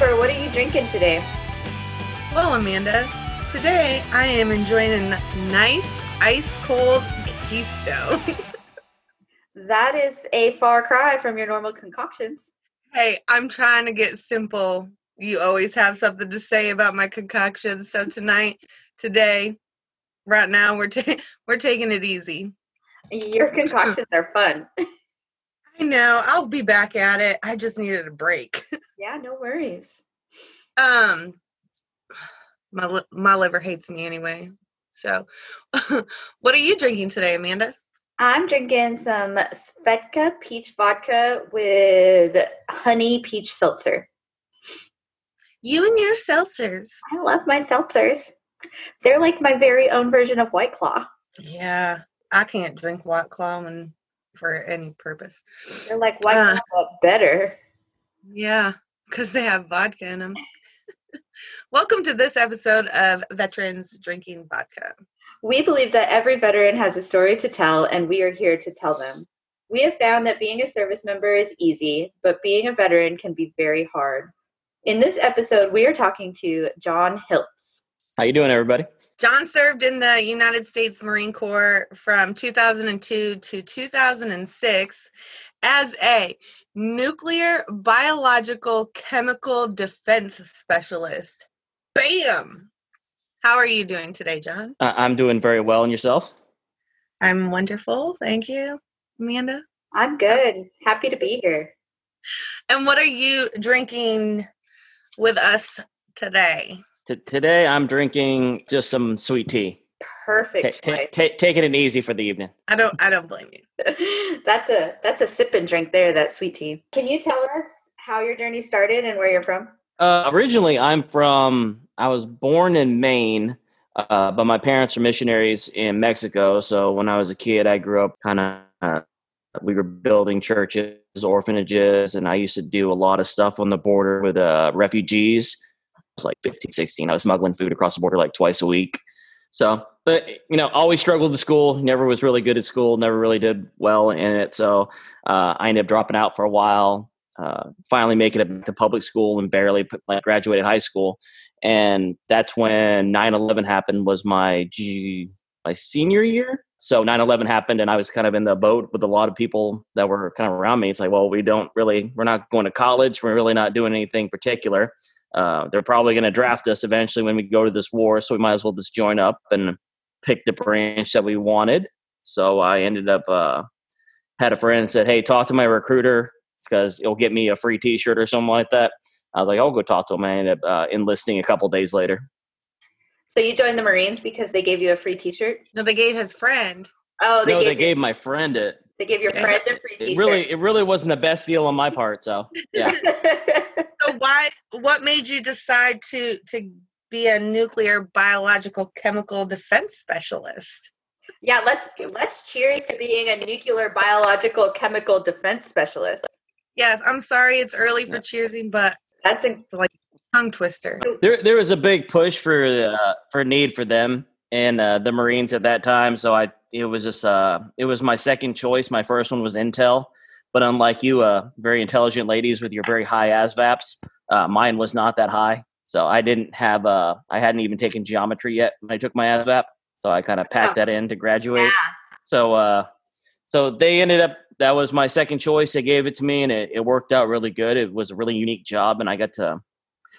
Amber, what are you drinking today? Well, Amanda, today I am enjoying a nice ice cold Keystone. that is a far cry from your normal concoctions. Hey, I'm trying to get simple. You always have something to say about my concoctions. So tonight, today, right now, we're ta- we're taking it easy. Your concoctions are fun. I know. I'll be back at it. I just needed a break. Yeah, no worries. Um, my my liver hates me anyway. So, what are you drinking today, Amanda? I'm drinking some Svedka peach vodka with honey peach seltzer. You and your seltzers. I love my seltzers. They're like my very own version of White Claw. Yeah, I can't drink White Claw and for any purpose. They're like White uh, Claw, but better. Yeah, because they have vodka in them. Welcome to this episode of Veterans Drinking Vodka. We believe that every veteran has a story to tell, and we are here to tell them. We have found that being a service member is easy, but being a veteran can be very hard. In this episode, we are talking to John Hiltz. How you doing, everybody? John served in the United States Marine Corps from 2002 to 2006 as a nuclear biological chemical defense specialist. Bam! How are you doing today, John? Uh, I'm doing very well. And yourself? I'm wonderful. Thank you, Amanda. I'm good. Happy to be here. And what are you drinking with us today? T- today, I'm drinking just some sweet tea. Perfect. Ta- ta- taking it easy for the evening. I don't. I don't blame you. that's a that's a sip and drink there. That sweet tea. Can you tell us how your journey started and where you're from? Uh, originally, I'm from. I was born in Maine, uh, but my parents are missionaries in Mexico. So when I was a kid, I grew up kind of. Uh, we were building churches, orphanages, and I used to do a lot of stuff on the border with uh, refugees. Was like 15, 16. I was smuggling food across the border like twice a week. So, but you know, always struggled at school. Never was really good at school. Never really did well in it. So uh, I ended up dropping out for a while uh, finally making it to public school and barely like graduated high school. And that's when 9/11 happened. Was my G, my senior year. So 9/11 happened, and I was kind of in the boat with a lot of people that were kind of around me. It's like, well, we don't really, we're not going to college. We're really not doing anything particular. Uh, they're probably going to draft us eventually when we go to this war, so we might as well just join up and pick the branch that we wanted. So I ended up uh, had a friend said, "Hey, talk to my recruiter because it'll get me a free T-shirt or something like that. I was like, I'll go talk to him. I ended up uh, enlisting a couple days later. So you joined the Marines because they gave you a free T-shirt? No, they gave his friend. Oh, they no, gave they gave my friend it. They gave your friend a free T-shirt. It really, it really wasn't the best deal on my part. So yeah. so why? What made you decide to to be a nuclear biological chemical defense specialist? Yeah, let's let's cheers to being a nuclear biological chemical defense specialist. Yes, I'm sorry it's early for cheersing, but that's a, like tongue twister. There, there was a big push for uh, for need for them and uh, the Marines at that time. So I, it was just, uh, it was my second choice. My first one was Intel, but unlike you, uh, very intelligent ladies with your very high ASVABs, uh, mine was not that high. So I didn't have, uh, I hadn't even taken geometry yet when I took my ASVAB. So I kind of packed that in to graduate. Yeah. So, uh, so they ended up that was my second choice. They gave it to me, and it, it worked out really good. It was a really unique job, and I got to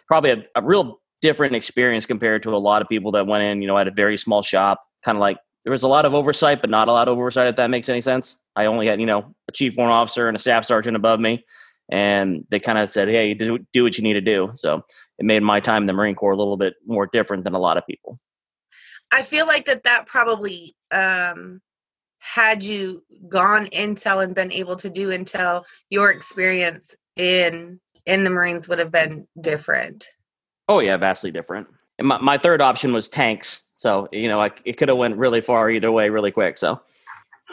probably a, a real different experience compared to a lot of people that went in. You know, at a very small shop, kind of like there was a lot of oversight, but not a lot of oversight. If that makes any sense, I only had you know a chief warrant officer and a staff sergeant above me, and they kind of said, "Hey, do, do what you need to do." So it made my time in the Marine Corps a little bit more different than a lot of people. I feel like that that probably um, had you gone intel and been able to do intel your experience in in the marines would have been different oh yeah vastly different and my, my third option was tanks so you know I, it could have went really far either way really quick so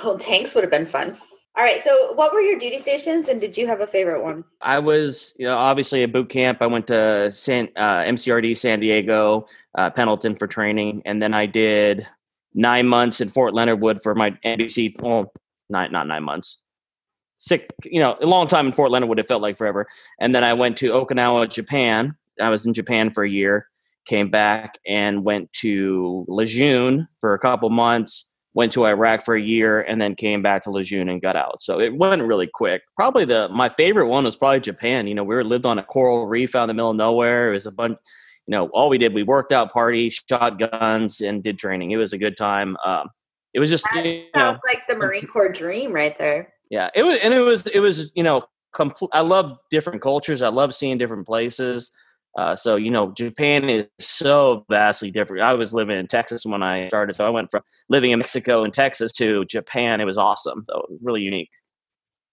oh tanks would have been fun all right so what were your duty stations and did you have a favorite one i was you know obviously at boot camp i went to san uh, mcrd san diego uh, pendleton for training and then i did nine months in Fort Leonard Wood for my NBC. Well, not not nine months. sick, you know, a long time in Fort Leonard would have felt like forever. And then I went to Okinawa, Japan. I was in Japan for a year, came back and went to Lejeune for a couple months, went to Iraq for a year, and then came back to Lejeune and got out. So it went really quick. Probably the my favorite one was probably Japan. You know, we were lived on a coral reef out in the middle of nowhere. It was a bunch you know, all we did, we worked out, party, shot guns, and did training. It was a good time. Um, it was just, That you sounds know, like the Marine Corps dream right there. yeah, it was, and it was, it was, you know, complete. I love different cultures. I love seeing different places. Uh, so you know, Japan is so vastly different. I was living in Texas when I started, so I went from living in Mexico and Texas to Japan. It was awesome, though. It was really unique.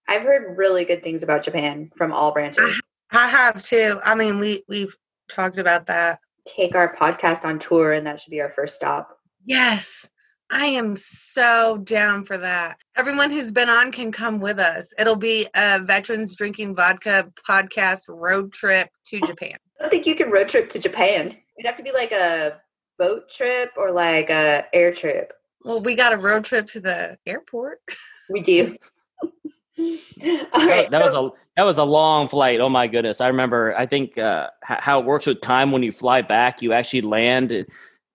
I've heard really good things about Japan from all branches. I have too. I mean, we we've talked about that. Take our podcast on tour, and that should be our first stop. Yes, I am so down for that. Everyone who's been on can come with us. It'll be a Veterans Drinking Vodka podcast road trip to Japan. I don't think you can road trip to Japan. It'd have to be like a boat trip or like a air trip. Well, we got a road trip to the airport. We do. all That, that was a that was a long flight. Oh my goodness! I remember. I think uh, how it works with time when you fly back, you actually land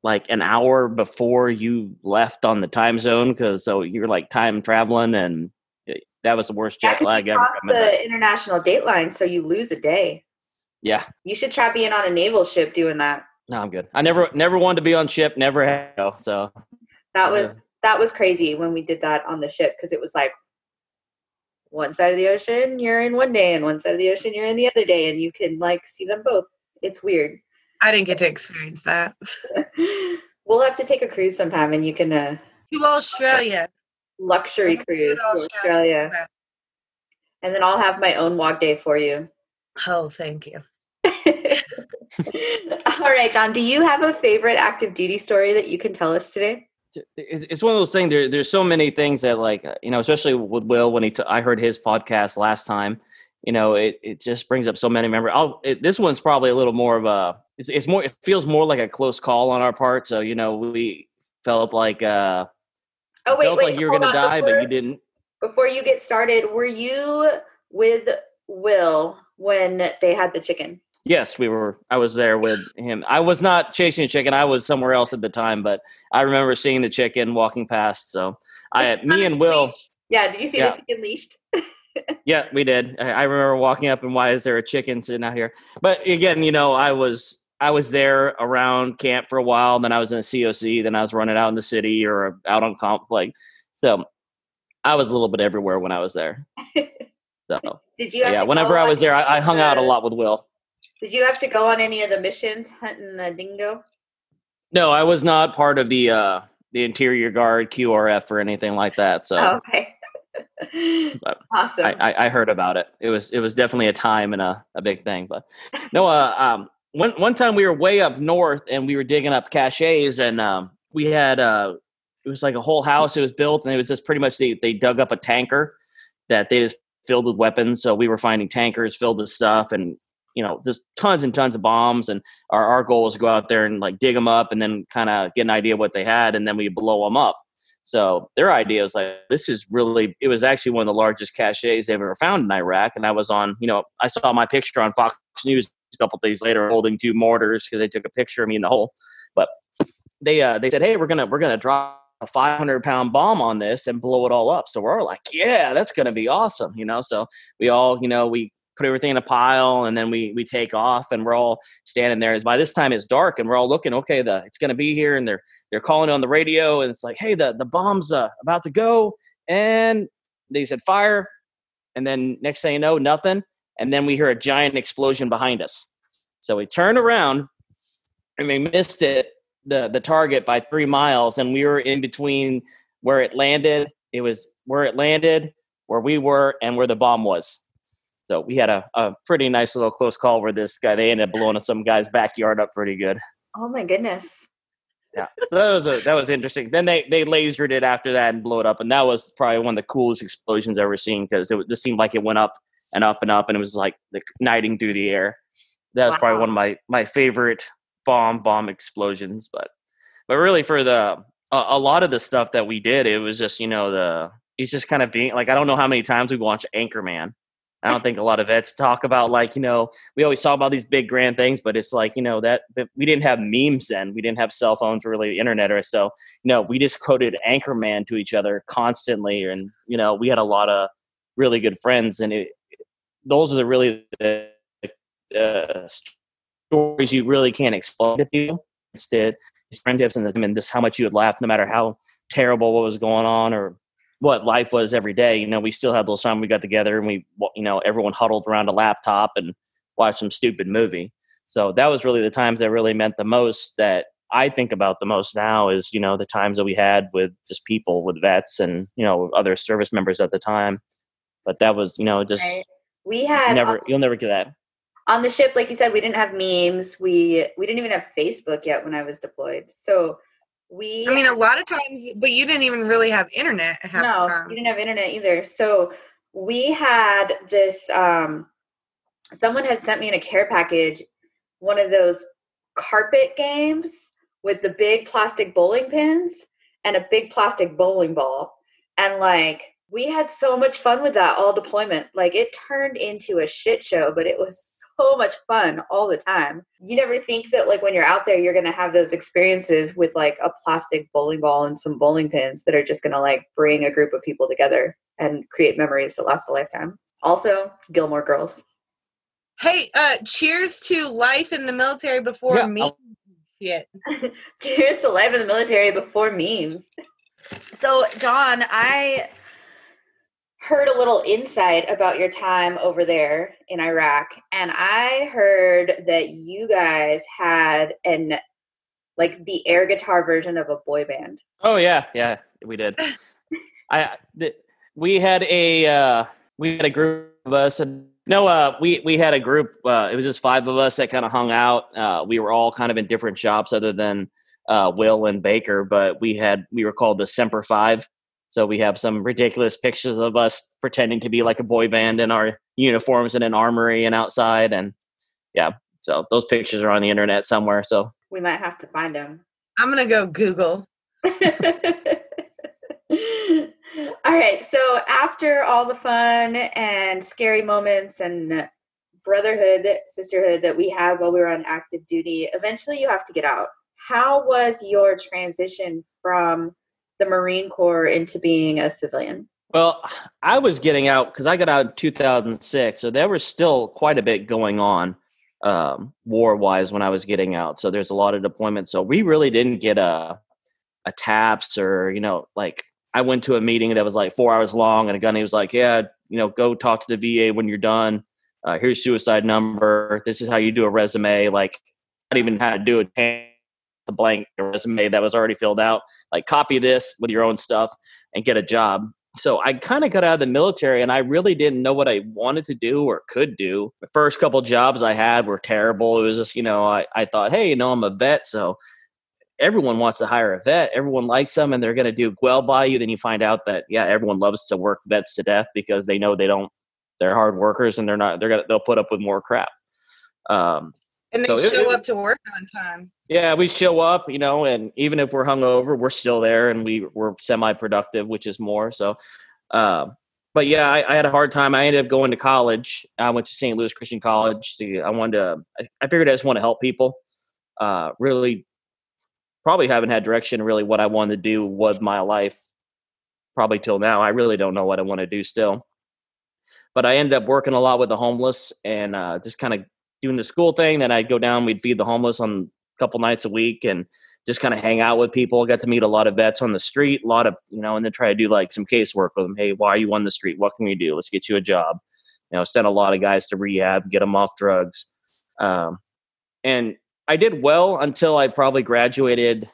like an hour before you left on the time zone because so you're like time traveling, and it, that was the worst jet lag you ever. cross the international date line, so you lose a day. Yeah, You should try being on a naval ship doing that. no, I'm good. I never never wanted to be on ship. Never had to go. So That was Yeah. that was crazy when we did that on the ship because it was like one side of the ocean you're in one day and one side of the ocean you're in the other day and you can like see them both. It's weird. I didn't get to experience that. we'll have to take a cruise sometime and you can uh To Australia. luxury cruise to Australia. And then I'll have my own walk day for you. Oh, thank you. All right, John, do you have a favorite active duty story that you can tell us today? it's, it's one of those things. There, there's so many things that like uh, you know, especially with Will when he t- I heard his podcast last time. You know, it, it just brings up so many memories. I'll it, this one's probably a little more of a. It's, it's more. It feels more like a close call on our part. So you know, we felt like uh, Oh wait, felt wait, like you were gonna die, before, but you didn't. Before you get started, were you with Will when they had the chicken? Yes, we were. I was there with him. I was not chasing a chicken. I was somewhere else at the time, but I remember seeing the chicken walking past. So I, me and Will. Yeah, did you see Yeah. the chicken leashed? Yeah, we did. I, I remember walking up and why is there a chicken sitting out here? But again, you know, I was I was there around camp for a while. And then I was in a COC. Then I was running out in the city or out on comp. Like, so I was a little bit everywhere when I was there. So Did you? Have yeah, whenever I was there, I, I hung out a lot with Will. Did you have to go on any of the missions hunting the dingo? No, I was not part of the uh the interior guard QRF or anything like that. So Oh, okay. Awesome. I, I, I heard about it. It was it was definitely a time and a, a big thing. But no, uh, um, one one time we were way up north and we were digging up caches and um, we had uh, it was like a whole house. It was built and it was just pretty much they they dug up a tanker that they just filled with weapons. So we were finding tankers filled with stuff and you know just tons and tons of bombs. And our our goal was to go out there and like dig them up and then kind of get an idea what they had and then we blow them up. So their idea was like, this is really, it was actually one of the largest caches they've ever found in Iraq. And I was on, you know, I saw my picture on Fox News a couple days later holding two mortars because they took a picture of me in the hole. But they, uh, they said, hey, we're going to, we're going to drop a 500 pound bomb on this and blow it all up. So we're all like, yeah, that's going to be awesome. You know, so we all, you know, we put everything in a pile and then we, we take off and we're all standing there. By this time it's dark and we're all looking, okay, the, it's going to be here. And they're, they're calling on the radio and it's like, hey, the, the bomb's uh, about to go. And they said fire. And then next thing you know, nothing. And then we hear a giant explosion behind us. So we turn around and we missed it, the, the target by three miles. And we were in between where it landed. It was where it landed, where we were, and where the bomb was. So we had a, a pretty nice little close call where this guy, they ended up blowing some guy's backyard up pretty good. Oh my goodness. yeah. So that was a, that was interesting. Then they they lasered it after that and blew it up and that was probably one of the coolest explosions i've ever seen because it just seemed like it went up and up and up and it was like igniting through the air. That was probably one of my my favorite bomb bomb explosions but but really for the a, a lot of the stuff that we did it was just you know the it's just kind of being like I don't know how many times we watched Anchorman. I don't think a lot of vets talk about like you know we always talk about these big grand things, but it's like you know that, that we didn't have memes then, we didn't have cell phones or really internet or so. You know, we just quoted Anchorman to each other constantly, and you know we had a lot of really good friends, and it, those are the really the uh, stories you really can't explain to people. Instead, friendships and, the, and this how much you would laugh no matter how terrible what was going on or what life was every day. You know, we still had those times we got together and we, you know, everyone huddled around a laptop and watched some stupid movie. So that was really the times that really meant the most that I think about the most now is, you know, the times that we had with just people, with vets and, you know, other service members at the time. But that was, you know, just Right. We had never, on, you'll never get that. on the ship, like you said, we didn't have memes. We we didn't even have Facebook yet when I was deployed. So we I mean, a lot of times, but you didn't even really have internet no, you didn't have internet either. So we had this. Um, someone had sent me in a care package one of those carpet games with the big plastic bowling pins and a big plastic bowling ball, and like we had so much fun with that all deployment. Like it turned into a shit show, but it was so much fun all the time. You never think that like when you're out there you're going to have those experiences with like a plastic bowling ball and some bowling pins that are just going to like bring a group of people together and create memories that last a lifetime. Also, Gilmore Girls. Hey, uh, cheers to life in the military before Yeah, me. I'll- Shit. Cheers to life in the military before memes. So, John, I heard a little insight about your time over there in Iraq, and I heard that you guys had an like the air guitar version of a boy band. Oh yeah, yeah, we did. I th- we had a uh, we had a group of us and no, uh, we we had a group. Uh, it was just five of us that kind of hung out. Uh, we were all kind of in different shops other than uh, Will and Baker, but we had we were called the Semper Five. So we have some ridiculous pictures of us pretending to be like a boy band in our uniforms in an armory and outside, and yeah. So those pictures are on the internet somewhere. So We might have to find them. I'm gonna go Google. all right. So after all the fun and scary moments and brotherhood, sisterhood that we had while we were on active duty, eventually you have to get out. How was your transition from the Marine Corps into being a civilian? Well, I was getting out because I got out in 2006, so there was still quite a bit going on um, war-wise when I was getting out. So there's a lot of deployments. So we really didn't get a a TAPS or you know like I went to a meeting that was like four hours long, and a gunny was like, "Yeah, you know, go talk to the VA when you're done. Uh, here's suicide number. This is how you do a resume. Like, not even how to do it." A blank resume that was already filled out. Like, copy this with your own stuff and get a job so I kind of got out of the military and I really didn't know what I wanted to do or could do. The first couple jobs I had were terrible. It was just, you know, I, I thought, hey, you know, I'm a vet, so everyone wants to hire a vet. Everyone likes them and they're going to do well by you. Then you find out that, yeah, everyone loves to work vets to death because they know they don't, they're hard workers and they're not, they're going to, they'll put up with more crap. Um, And they So show it- up to work on time. yeah, we show up, you know, and even if we're hungover, we're still there and we we're semi-productive, which is more. So, um, but yeah, I, I had a hard time. I ended up going to college. I went to St. Louis Christian College. To, I wanted to. I, I figured I just want to help people. Uh, really, probably haven't had direction. Really, what I wanted to do was my life. Probably till now, I really don't know what I want to do still. But I ended up working a lot with the homeless and uh, just kind of doing the school thing. Then I'd go down, we'd feed the homeless on a couple nights a week and just kind of hang out with people. Got to meet a lot of vets on the street, a lot of, you know, and then try to do like some casework with them. Hey, why are you on the street? What can we do? Let's get you a job. You know, send a lot of guys to rehab, get them off drugs. Um, and I did well until I probably graduated,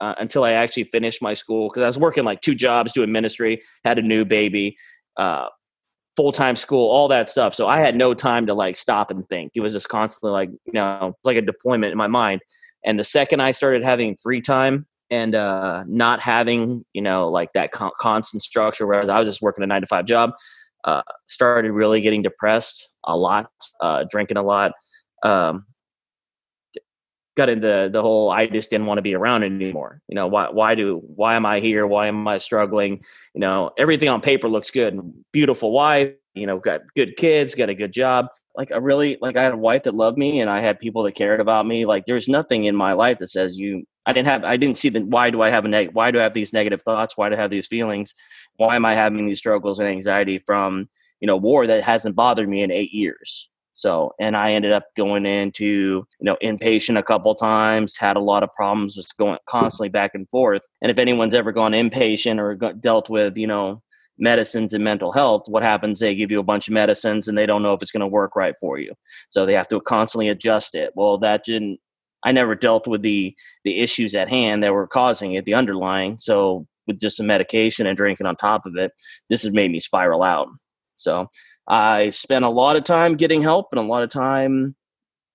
uh, until I actually finished my school because I was working like two jobs doing ministry, had a new baby, uh, full time school, all that stuff. So I had no time to like stop and think. It was just constantly like, you know, like a deployment in my mind. And the second I started having free time and uh, not having, you know, like that con- constant structure, whereas I was just working a nine to five job, uh, started really getting depressed a lot, uh, drinking a lot. Um, got into the whole I just didn't want to be around anymore. You know, why why do why am I here? Why am I struggling? You know, everything on paper looks good. Beautiful wife, you know, got good kids, got a good job. Like I really like I had a wife that loved me and I had people that cared about me. Like there's nothing in my life that says you I didn't have I didn't see the why do I have a neg why do I have these negative thoughts? Why do I have these feelings? Why am I having these struggles and anxiety from, you know, war that hasn't bothered me in eight years? So, and I ended up going into, you know, inpatient a couple times, had a lot of problems just going constantly back and forth. And if anyone's ever gone inpatient or got, dealt with, you know, medicines and mental health, what happens? They give you a bunch of medicines and they don't know if it's going to work right for you. So they have to constantly adjust it. Well, that didn't, I never dealt with the, the issues at hand that were causing it, the underlying. So with just the medication and drinking on top of it, this has made me spiral out. So I spent a lot of time getting help and a lot of time,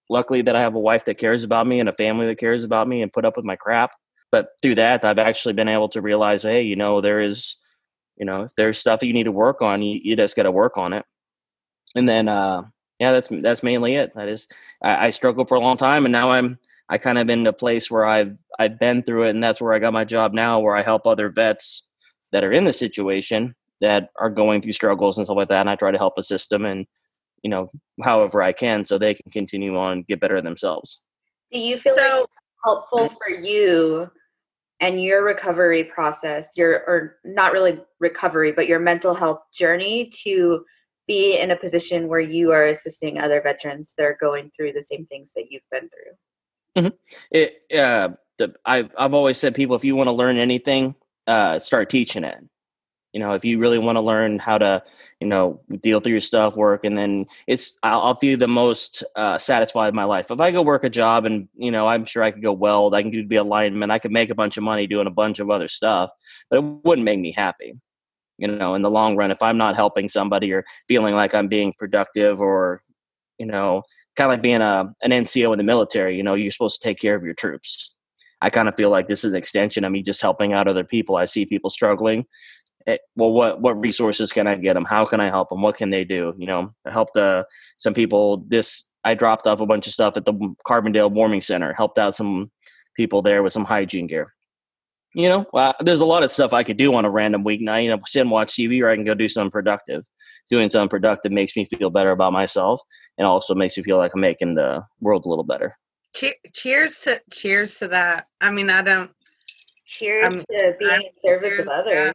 luckily, that I have a wife that cares about me and a family that cares about me and put up with my crap. But through that, I've actually been able to realize, hey, you know, there is, you know, if there's stuff that you need to work on, you, you just got to work on it. And then, uh, yeah, that's that's mainly it. That is, I, I struggled for a long time, and now I'm I kind of in a place where I've I've been through it, and that's where I got my job now, where I help other vets that are in the situation that are going through struggles and stuff like that and i try to help assist them and you know however i can so they can continue on and get better themselves. Do you feel so, like helpful for you and your recovery process your or not really recovery but your mental health journey to be in a position where you are assisting other veterans that are going through the same things that you've been through? Mm-hmm. it uh the, I've, I've always said people if you want to learn anything uh, start teaching it you know if you really want to learn how to you know deal through your stuff work and then it's i'll, I'll feel the most uh, satisfied in my life. If i go work a job and you know i'm sure i could go weld i can be a lineman i could make a bunch of money doing a bunch of other stuff but it wouldn't make me happy you know in the long run. If i'm not helping somebody or feeling like i'm being productive or you know kind of like being a an nco in the military you know you're supposed to take care of your troops. I kind of feel like this is an extension of me just helping out other people. I see people struggling Eh, well what what resources can i get them how can i help them what can they do? You know I helped uh, some people this i dropped off a bunch of stuff at the carbondale warming center helped out some people there with some hygiene gear. You know well, there's a lot of stuff i could do on a random weeknight you know sit and watch tv or i can go do something productive. Doing something productive makes me feel better about myself and also makes me feel like i'm making the world a little better. Cheers to cheers to that. I mean i don't cheers I'm, to being I'm, in service of others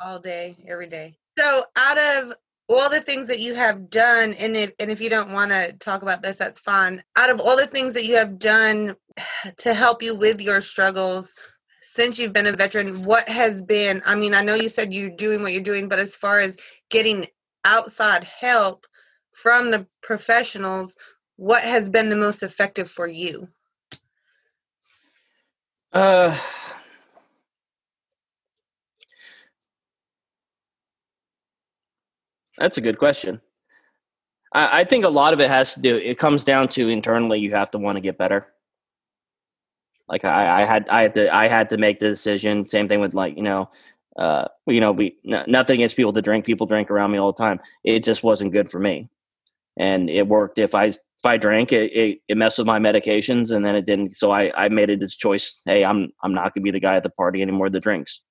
all day, every day. So, out of all the things that you have done, and if and if you don't want to talk about this, that's fine. Out of all the things that you have done to help you with your struggles since you've been a veteran, what has been? I mean, I know you said you're doing what you're doing, but as far as getting outside help from the professionals, what has been the most effective for you? Uh That's a good question. I, I think a lot of it has to do. It comes down to internally. You have to want to get better. Like I, I had, I had to, I had to make the decision. Same thing with like you know, uh, you know, we n- nothing against people to drink. People drink around me all the time. It just wasn't good for me, and it worked. If I if I drank, it, it, it messed with my medications, and then it didn't. So I I made it this choice. Hey, I'm I'm not gonna be the guy at the party anymore that drinks.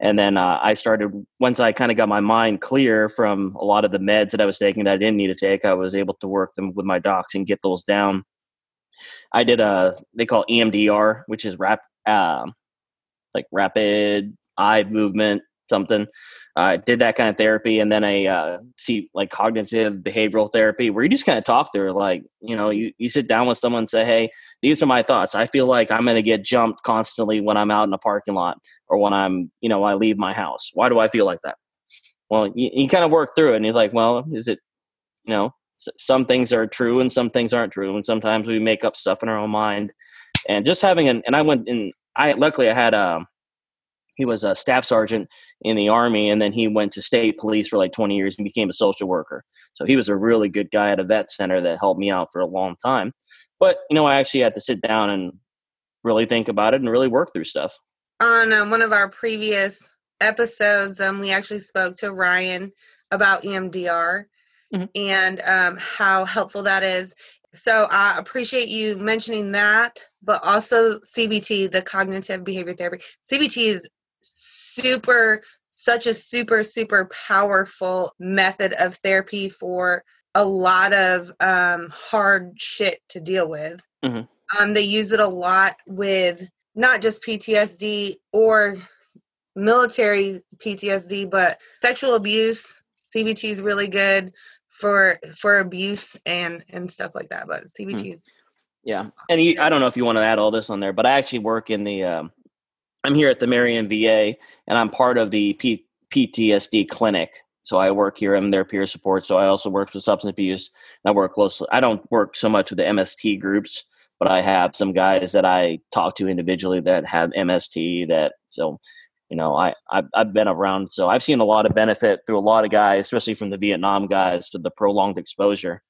And then uh, I started, once I kind of got my mind clear from a lot of the meds that I was taking that I didn't need to take, I was able to work them with my docs and get those down. I did a, they call EMDR, which is rap, uh, like rapid eye movement, something. I did that kind of therapy and then I uh, see like cognitive behavioral therapy where you just kind of talk through like, you know, you, you sit down with someone and say, Hey, these are my thoughts. I feel like I'm going to get jumped constantly when I'm out in a parking lot or when I'm, you know, I leave my house. Why do I feel like that? Well, you, you kind of work through it and you're like, well, is it, you know, some things are true and some things aren't true. And sometimes we make up stuff in our own mind and just having an, and I went in, I, luckily I had, um, he was a staff sergeant in the army and then he went to state police for like 20 years and became a social worker so he was a really good guy at a vet center that helped me out for a long time but you know i actually had to sit down and really think about it and really work through stuff on um, one of our previous episodes um, we actually spoke to ryan about emdr mm-hmm. and um, how helpful that is so i appreciate you mentioning that but also CBT, the cognitive behavior therapy. CBT is super, such a super, super powerful method of therapy for a lot of um, hard shit to deal with. Mm-hmm. Um, they use it a lot with not just PTSD or military PTSD, but sexual abuse. CBT is really good for for abuse and and stuff like that. But CBT mm-hmm. is yeah, and he, I don't know if you want to add all this on there, but I actually work in the. Um, I'm here at the Marion VA, and I'm part of the P- PTSD clinic. So I work here. I'm their peer support. So I also work with substance abuse. I work closely. I don't work so much with the MST groups, but I have some guys that I talk to individually that have MST. That so, you know, I I've, I've been around. So I've seen a lot of benefit through a lot of guys, especially from the Vietnam guys, to the prolonged exposure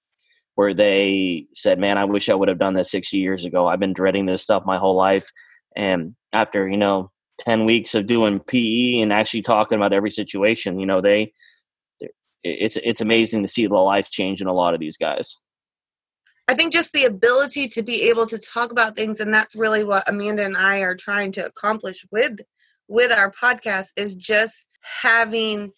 where they said, "Man, I wish I would have done this 60 years ago. I've been dreading this stuff my whole life." And after you know 10 weeks of doing PE and actually talking about every situation, you know they it's it's amazing to see the life change in a lot of these guys. I think just the ability to be able to talk about things, and that's really what Amanda and I are trying to accomplish with with our podcast, is just having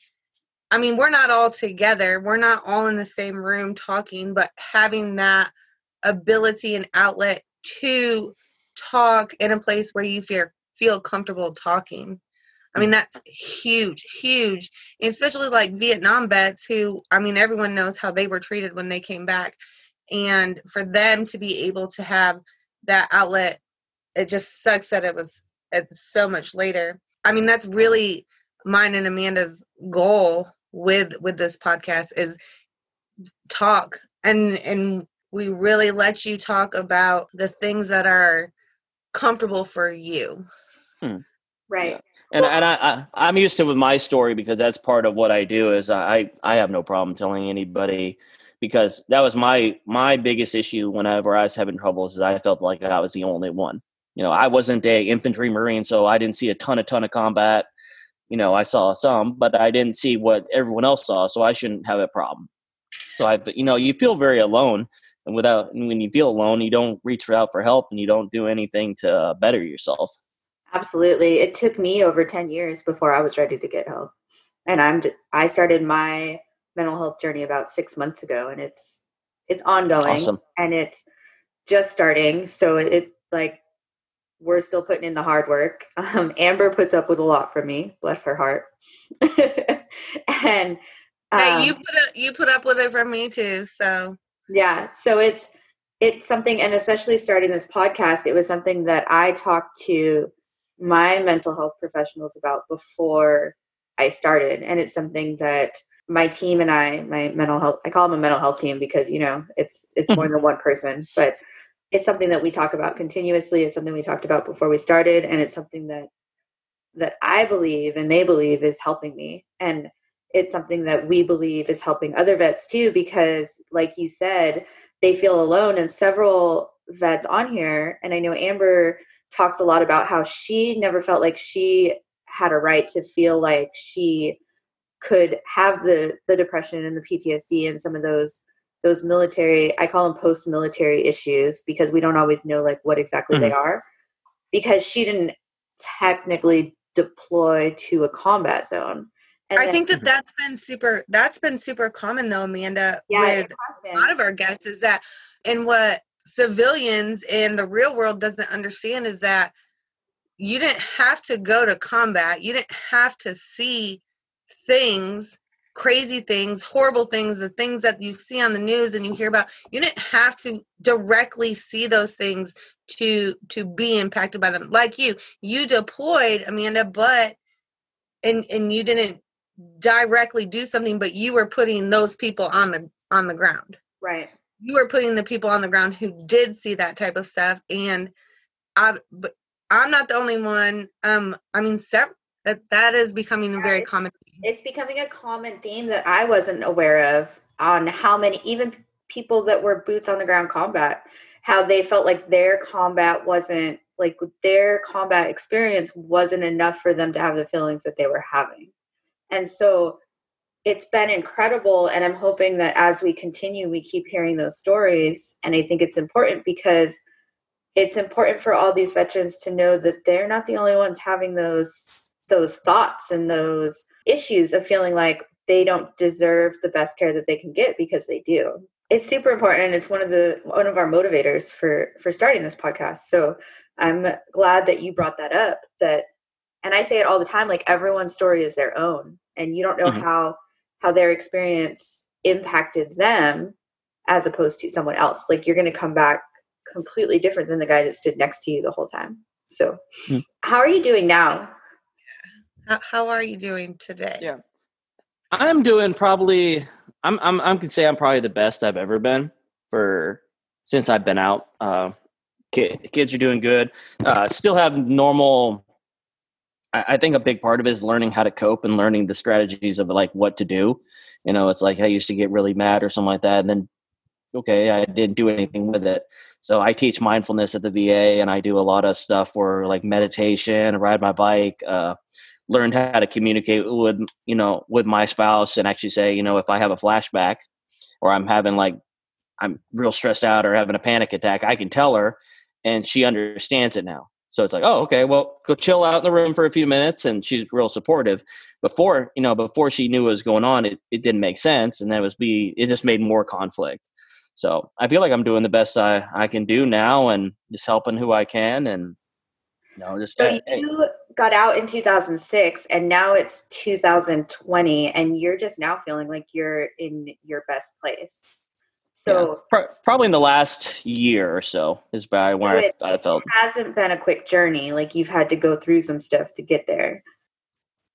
I mean, we're not all together. We're not all in the same room talking, but having that ability and outlet to talk in a place where you feel feel comfortable talking. I mean, that's huge, huge, especially like Vietnam vets who, I mean, everyone knows how they were treated when they came back. And for them to be able to have that outlet, it just sucks that it was it's so much later. I mean, that's really mine and Amanda's goal with with this podcast is talk and and we really let you talk about the things that are comfortable for you hmm. right yeah. and, well, and I, I i'm used to with my story because that's part of what i do is i i have no problem telling anybody because that was my my biggest issue whenever i was having troubles is i felt like i was the only one you know i wasn't a infantry marine so i didn't see a ton a ton of combat you know, I saw some, but I didn't see what everyone else saw, so I shouldn't have a problem. So I, you know, you feel very alone, and without and when you feel alone, you don't reach out for help and you don't do anything to uh, better yourself. Absolutely, it took me over ten years before I was ready to get help, and I'm I started my mental health journey about six months ago, and it's it's ongoing awesome. and it's just starting. So it, it like we're still putting in the hard work. Um, Amber puts up with a lot from me, bless her heart. and um, hey, you put up, you put up with it from me too. So yeah, so it's it's something, and especially starting this podcast, it was something that I talked to my mental health professionals about before I started, and it's something that my team and I, my mental health, I call them a mental health team because you know it's it's more than one person, but it's something that we talk about continuously it's something we talked about before we started and it's something that that i believe and they believe is helping me and it's something that we believe is helping other vets too because like you said they feel alone and several vets on here and i know amber talks a lot about how she never felt like she had a right to feel like she could have the the depression and the ptsd and some of those those military i call them post-military issues because we don't always know like what exactly mm-hmm. they are because she didn't technically deploy to a combat zone and I then, think that mm-hmm. that's been super. That's been super common though, Amanda. Yeah, with a lot of our guests is that, and what civilians in the real world doesn't understand is that you didn't have to go to combat. You didn't have to see things crazy things, horrible things, the things that you see on the news and you hear about, you didn't have to directly see those things to to be impacted by them. Like you, you deployed, Amanda, but and and you didn't directly do something, but you were putting those people on the on the ground. Right. You were putting the people on the ground who did see that type of stuff and I but I'm not the only one. Um I mean several that that is becoming a very common it's becoming a common theme that I wasn't aware of on how many even people that were boots on the ground combat how they felt like their combat wasn't like their combat experience wasn't enough for them to have the feelings that they were having. And so it's been incredible and I'm hoping that as we continue we keep hearing those stories and I think it's important because it's important for all these veterans to know that they're not the only ones having those those thoughts and those issues of feeling like they don't deserve the best care that they can get because they do. It's super important and it's one of the one of our motivators for for starting this podcast. So i'm glad that you brought that up that and i say it all the time like everyone's story is their own and you don't know mm-hmm. how how their experience impacted them as opposed to someone else like you're going to come back completely different than the guy that stood next to you the whole time so mm-hmm. how are you doing now how, how are you doing today yeah i'm doing probably I'm I'm I can say I'm probably the best I've ever been for since I've been out. Uh, kids are doing good. Uh, still have normal. I, think a big part of it is learning how to cope and learning the strategies of like what to do. You know, it's like I used to get really mad or something like that, and then okay, I didn't do anything with it. So I teach mindfulness at the VA, and I do a lot of stuff for like meditation, ride my bike. Uh, learned how to communicate with you know with my spouse and actually say you know if i have a flashback or i'm having like i'm real stressed out or having a panic attack i can tell her and she understands it now so it's like oh okay well go chill out in the room for a few minutes and she's real supportive. Before you know before she knew what was going on it, it didn't make sense and that was be it just made more conflict. So i feel like i'm doing the best i i can do now and just helping who i can and you know just so uh, you got out in 2006 and now it's 2020 and you're just now feeling like you're in your best place so yeah. Pro- probably in the last year or so is by where so I, I felt. It hasn't been a quick journey like you've had to go through some stuff to get there.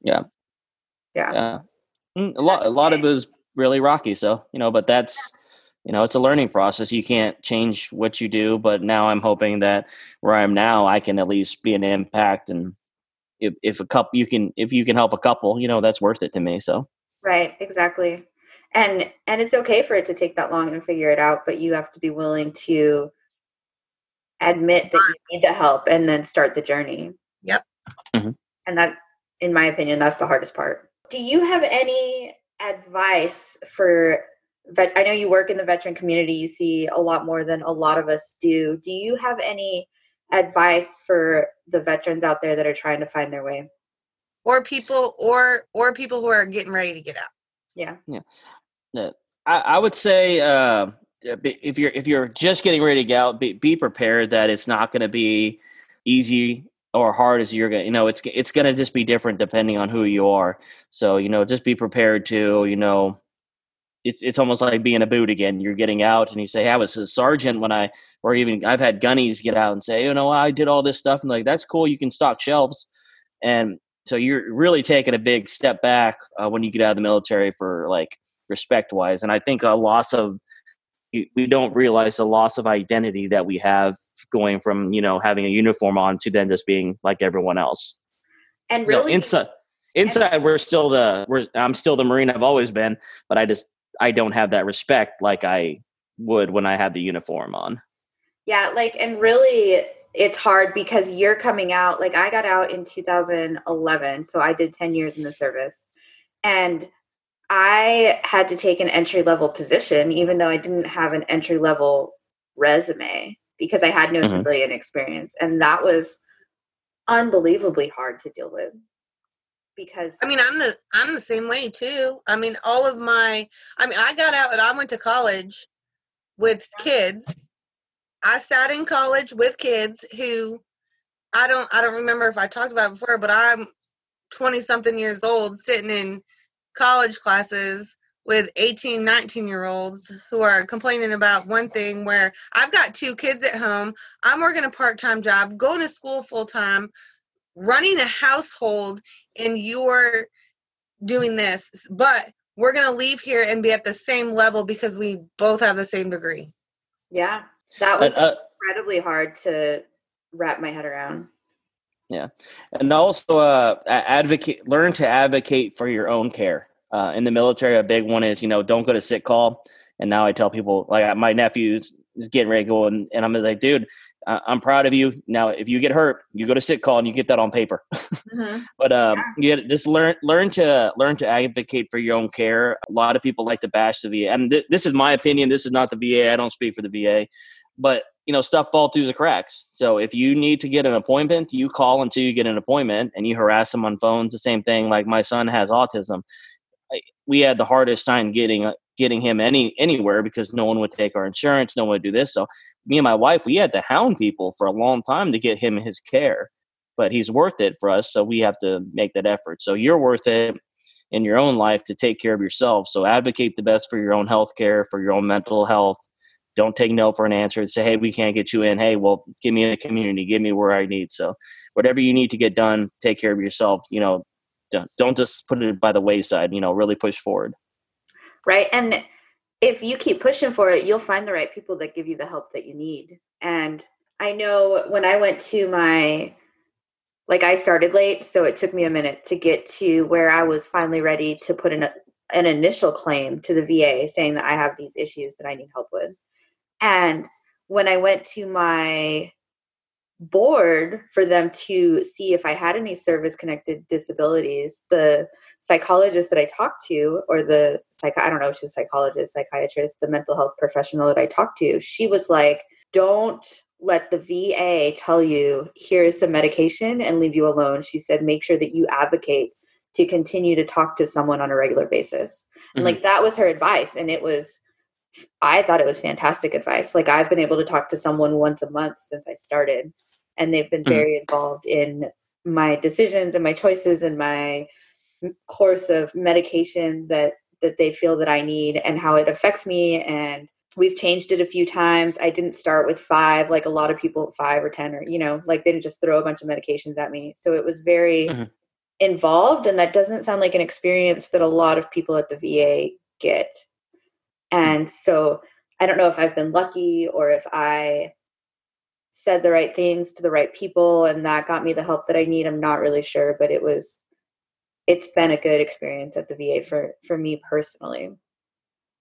Yeah. Yeah. Yeah. Mm, a lot a lot of it was really rocky so you know but that's you know it's a learning process. You can't change what you do but now i'm hoping that where i'm now i can at least be an impact and if, if a couple you can if you can help a couple you know that's worth it to me so. Right exactly and and it's okay for it to take that long and figure it out but you have to be willing to admit that you need the help and then start the journey. Yep. Mm-hmm. and that in my opinion that's the hardest part. Do you have any advice for vet i know you work in the veteran community you see a lot more than a lot of us do. Do you have any advice for the veterans out there that are trying to find their way? Or people or or people who are getting ready to get out yeah yeah i, I would say uh, if you're if you're just getting ready to out be, be prepared that it's not going to be easy or hard as you're going you know it's it's going to just be different depending on who you are so you know just be prepared to you know it's it's almost like being a boot again. You're getting out and you say, hey, I was a sergeant when I, or even I've had gunnies get out and say, you know, I did all this stuff. And like, that's cool. You can stock shelves. And so you're really taking a big step back uh, when you get out of the military for like respect wise. And I think a loss of, we don't realize the loss of identity that we have going from, you know, having a uniform on to then just being like everyone else. And really, so inside, inside we're still the we're i'm still the marine i've always been but i just I don't have that respect like I would when I had the uniform on. Yeah, like and really it's hard because you're coming out like I got out in 2011, so I did 10 years in the service. And I had to take an entry level position even though I didn't have an entry level resume because I had no mm-hmm. civilian experience and that was unbelievably hard to deal with because I mean I'm the I'm the same way too. I mean all of my I mean I got out and I went to college with kids. I sat in college with kids who I don't I don't remember if I talked about before, but I'm 20 something years old sitting in college classes with 18 19 year olds who are complaining about one thing where I've got two kids at home, I'm working a part-time job, going to school full time, running a household and you're doing this, but we're going to leave here and be at the same level because we both have the same degree. Yeah, that was uh, incredibly hard to wrap my head around. Yeah, and also uh, advocate, learn to advocate for your own care. Uh, in the military, a big one is you know don't go to sick call. And now I tell people like my nephew's is getting ready to go, and, and I'm like, dude, I'm proud of you. Now, if you get hurt, you go to sick call and you get that on paper. Mm-hmm. but um, yeah. you just learn learn to learn to advocate for your own care. A lot of people like to bash the VA, and th- this is my opinion. This is not the VA. I don't speak for the VA, but you know stuff fall through the cracks. So if you need to get an appointment you call until you get an appointment and you harass them on phones the same thing like my son has autism. We had the hardest time getting uh, getting him any anywhere because no one would take our insurance no one would do this. So me and my wife we had to hound people for a long time to get him his care but he's worth it for us so we have to make that effort. So you're worth it in your own life to take care of yourself. So advocate the best for your own health care for your own mental health don't take no for an answer and say, hey, we can't get you in. Hey, well, give me a community, give me where I need. So whatever you need to get done, take care of yourself. You know, don't just put it by the wayside. You know, really push forward. Right, and if you keep pushing for it, you'll find the right people that give you the help that you need. And I know when I went to my like I started late, so it took me a minute to get to where I was finally ready to put in a, an initial claim to the VA saying that I have these issues that I need help with. And when I went to my board for them to see if I had any service connected disabilities, the psychologist that I talked to, or the psych I don't know, she's a psychologist, psychiatrist, the mental health professional that I talked to, she was like, Don't let the VA tell you here's some medication and leave you alone. She said, make sure that you advocate to continue to talk to someone on a regular basis. And mm-hmm. like that was her advice. And it was I thought it was fantastic advice. Like I've been able to talk to someone once a month since I started, and they've been mm-hmm. very involved in my decisions and my choices and my course of medication that that they feel that I need and how it affects me and we've changed it a few times. I didn't start with 5 like a lot of people 5 or 10 or you know, like they didn't just throw a bunch of medications at me. So it was very mm-hmm. involved and that doesn't sound like an experience that a lot of people at the VA get. And so I don't know if I've been lucky or if I said the right things to the right people and that got me the help that I need. I'm not really sure, but it was it's been a good experience at the VA for for me personally.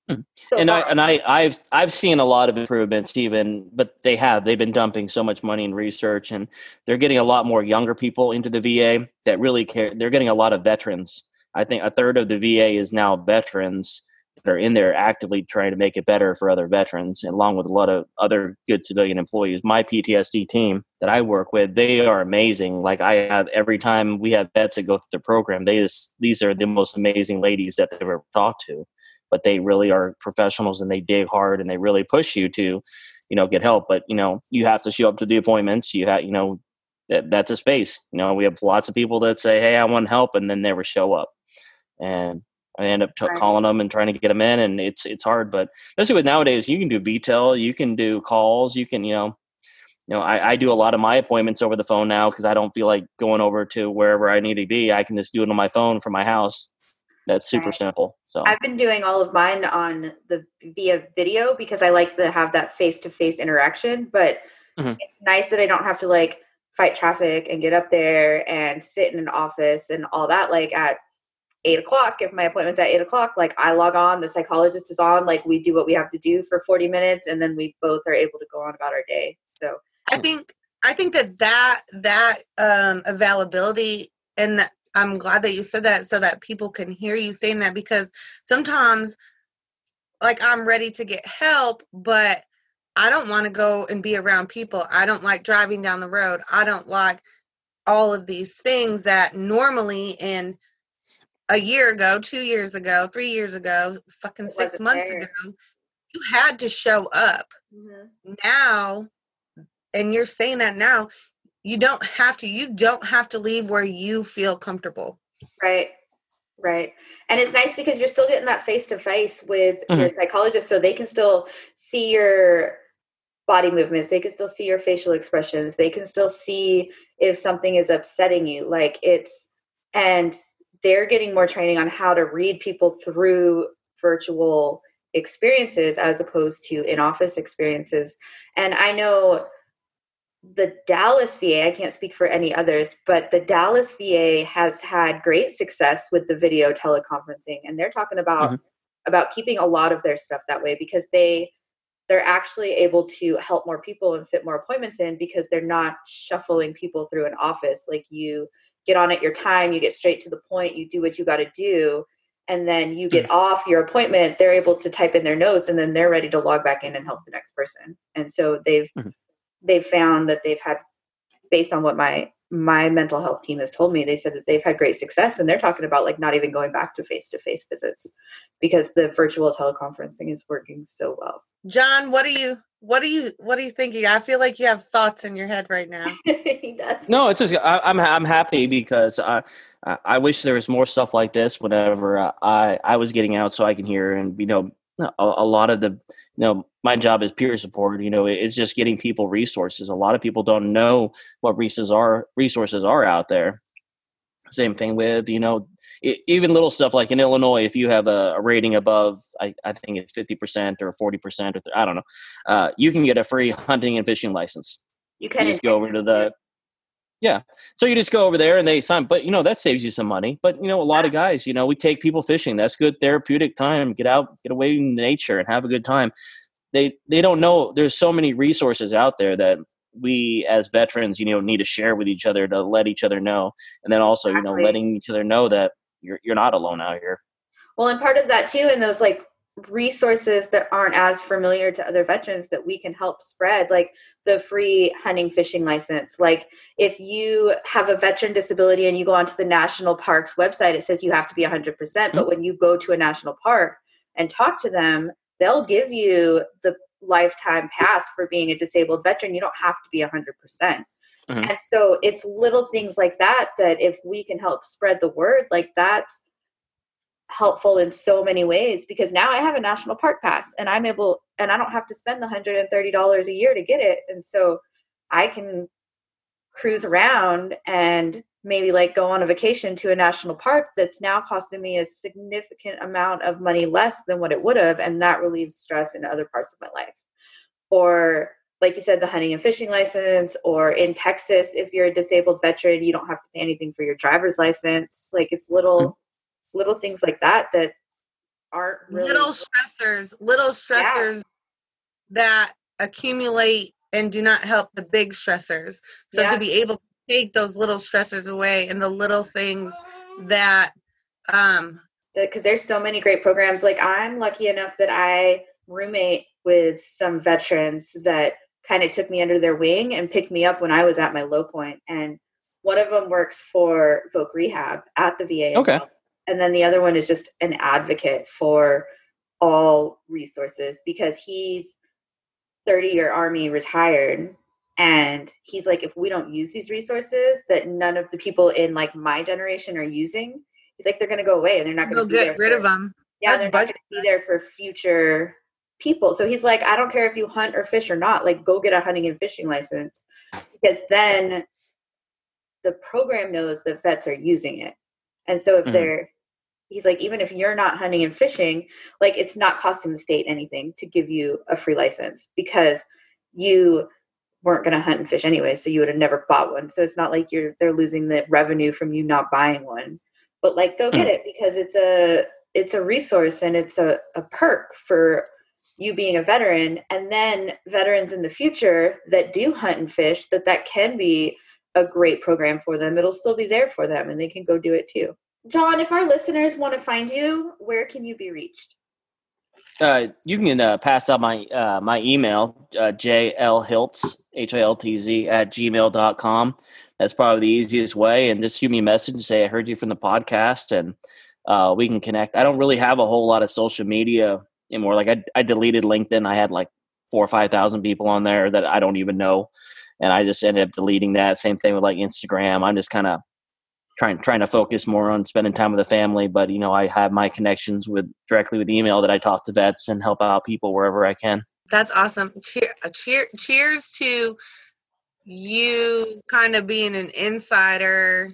Hmm. So and I and I I've I've seen a lot of improvements even, but they have they've been dumping so much money in research and they're getting a lot more younger people into the VA that really care. They're getting a lot of veterans. I think a third of the VA is now veterans that are in there actively trying to make it better for other veterans, along with a lot of other good civilian employees. My PTSD team that I work with, they are amazing. Like I have every time we have vets that go through the program, they just, these are the most amazing ladies that they've ever talked to. But they really are professionals and they dig hard and they really push you to, you know, get help. But you know, you have to show up to the appointments. You have, you know, that that's a space. You know, we have lots of people that say, "Hey, I want help," and then never show up. And I end up t- right. calling them and trying to get them in, and it's it's hard. But especially with nowadays, you can do VTEL, you can do calls, you can you know, you know, I, I do a lot of my appointments over the phone now because I don't feel like going over to wherever I need to be. I can just do it on my phone from my house. That's super right. simple. So I've been doing all of mine on the via video because I like to have that face to face interaction. But mm-hmm. it's nice that I don't have to like fight traffic and get up there and sit in an office and all that. Like at eight o'clock if my appointment's at eight o'clock like i log on the psychologist is on like we do what we have to do for 40 minutes and then we both are able to go on about our day so. I think i think that that that um availability and i'm glad that you said that so that people can hear you saying that because sometimes like i'm ready to get help but i don't want to go and be around people. I don't like driving down the road. I don't like all of these things that normally in a year ago, two years ago, three years ago, fucking six months there. ago, you had to show up. Mm-hmm. Now, and you're saying that now, you don't have to, you don't have to leave where you feel comfortable. Right. Right. And it's nice because you're still getting that face to face with mm-hmm. your psychologist so they can still see your body movements, they can still see your facial expressions, they can still see if something is upsetting you. Like it's and they're getting more training on how to read people through virtual experiences as opposed to in office experiences. And I know the Dallas VA, I can't speak for any others, but the Dallas VA has had great success with the video teleconferencing and they're talking about mm-hmm. about keeping a lot of their stuff that way because they they're actually able to help more people and fit more appointments in because they're not shuffling people through an office like you get on at your time, you get straight to the point, you do what you got to do, and then you get off your appointment they're able to type in their notes and then they're ready to log back in and help the next person. And so they've Mhm. they've found that they've had based on what my my mental health team has told me they said that they've had great success and they're talking about like not even going back to face-to-face visits because the virtual teleconferencing is working so well. John, what are you what are you what are you thinking? I feel like you have thoughts in your head right now. That's No, it's just I, I'm I'm happy because I I I wish there was more stuff like this whenever uh, I I was getting out so I can hear and you know a, a lot of the you know my job is peer support you know it's just getting people resources a lot of people don't know what resources are resources are out there same thing with you know e- even little stuff like in illinois if you have a, a rating above I, I think it's 50% or 40% or th- i don't know uh, you can get a free hunting and fishing license. You you can just go over to the yeah so you just go over there and they sign but you know that saves you some money but you know a lot of guys you know we take people fishing that's good therapeutic time get out get away in nature and have a good time. They they don't know there's so many resources out there that we as veterans you know need to share with each other to let each other know and then also you know letting each other know that you're you're not alone out here Well, and part of that too, and those like resources that aren't as familiar to other veterans that we can help spread, like the free hunting fishing license. Like if you have a veteran disability and you go onto the national parks website, it says you have to be 100%. percent But mm-hmm. when you go to a national park and talk to them, they'll give you the lifetime pass for being a disabled veteran. You don't have to be 100%. Mhm. And so it's little things like that that if we can help spread the word, like that's helpful in so many ways because now I have a national park pass and I'm able and I don't have to spend the $130 a year to get it and so I can cruise around and maybe like go on a vacation to a national park that's now costing me a significant amount of money less than what it would have and that relieves stress in other parts of my life or like you said the hunting and fishing license or in Texas if you're a disabled veteran you don't have to pay anything for your driver's license like it's little little things like that that aren't really Little stressors, little stressors that accumulate and do not help the big stressors. So Yeah. to be able to take those little stressors away and the little things that um because there's so many great programs. Like I'm lucky enough that I roommate with some veterans that kind of took me under their wing and picked me up when I was at my low point. And one of them works for Voc Rehab at the VA. Okay. well. And then the other one is just an advocate for all resources because he's 30 year army retired and he's like if we don't use these resources that none of the people in like my generation are using he's like they're going to go away and they're not going to get rid of them. yeah That's they're not going to be there for future people. So he's like i don't care if you hunt or fish or not like go get a hunting and fishing license. Because then the program knows that vets are using it. And so if Mhm. they're he's like even if you're not hunting and fishing like it's not costing the state anything to give you a free license because you weren't going to hunt and fish anyway so you would have never bought one. So it's not like you're they're losing the revenue from you not buying one. But like go get it because it's a it's a resource and it's a, a perk for you being a veteran and then veterans in the future that do hunt and fish that that can be a great program for them. It'll still be there for them and they can go do it too. John if our listeners want to find you where can you be reached? Uh, you can uh, pass out my uh, my email uh, jlhiltz h-i-l-t-z at gmail.com that's probably the easiest way and just shoot me a message and say i heard you from the podcast and uh, we can connect. I don't really have a whole lot of social media anymore. Like i, I deleted linkedin. I had like four or five thousand people on there that i don't even know and i just ended up deleting that. Same thing with like instagram. I'm just kind of trying trying to focus more on spending time with the family but you know i have my connections with directly with email that i talk to vets and help out people wherever i can. That's awesome. Cheer, uh, cheer, cheers to you kind of being an insider,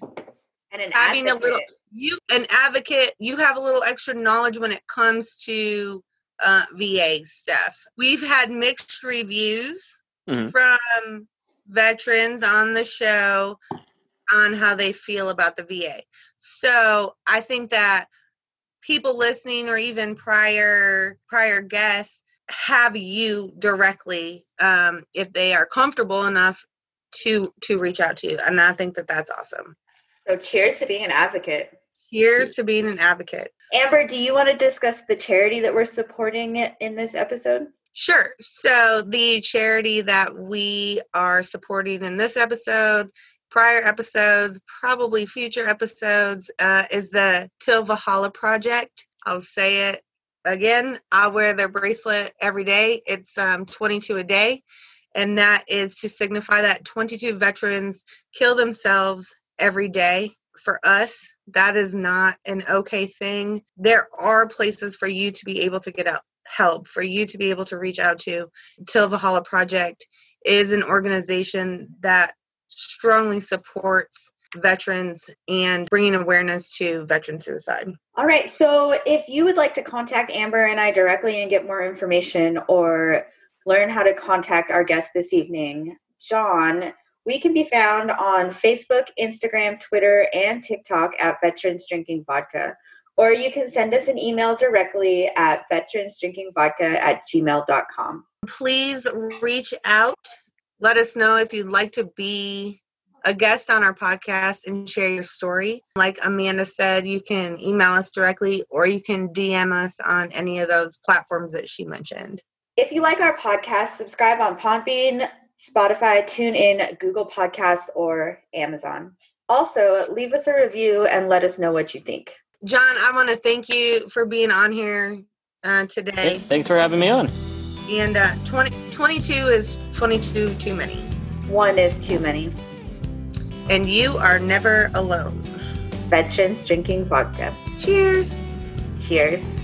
and an having a little, you an advocate. You have a little extra knowledge when it comes to uh, VA stuff. We've had mixed reviews Mhm. from veterans on the show on how they feel about the VA. So I think that people listening or even prior prior guests have you directly um, if they are comfortable enough to to reach out to you and i think that that's awesome so cheers to being an advocate cheers to being an advocate Amber, do you want to discuss the charity that we're supporting in this episode? Sure. So, the charity that we are supporting in this episode, prior episodes, probably future episodes, uh, is the Till Valhalla Project. I'll say it again. I wear their bracelet every day. It's um, 22 a day. And that is to signify that 22 veterans kill themselves every day for us that is not an okay thing there are places for you to be able to get out help for you to be able to reach out to till valhalla project is an organization that strongly supports veterans and bringing awareness to veteran suicide. All right. So, if you would like to contact Amber and I directly and get more information or learn how to contact our guest this evening, John, we can be found on Facebook, Instagram, Twitter, and TikTok at Veterans Drinking Vodka. Or you can send us an email directly at veteransdrinkingvodka at gmail.com. Please reach out. Let us know if you'd like to be a guest on our podcast and share your story. Like Amanda said, you can email us directly or you can DM us on any of those platforms that she mentioned. If you like our podcast, subscribe on Podbean, Spotify, TuneIn, Google Podcasts, or Amazon. Also, leave us a review and let us know what you think. John, I want to thank you for being on here uh, today. Thanks for having me on. And uh, 20, 22 is 22 too many. One is too many. And you are never alone. Veterans drinking vodka. Cheers. Cheers.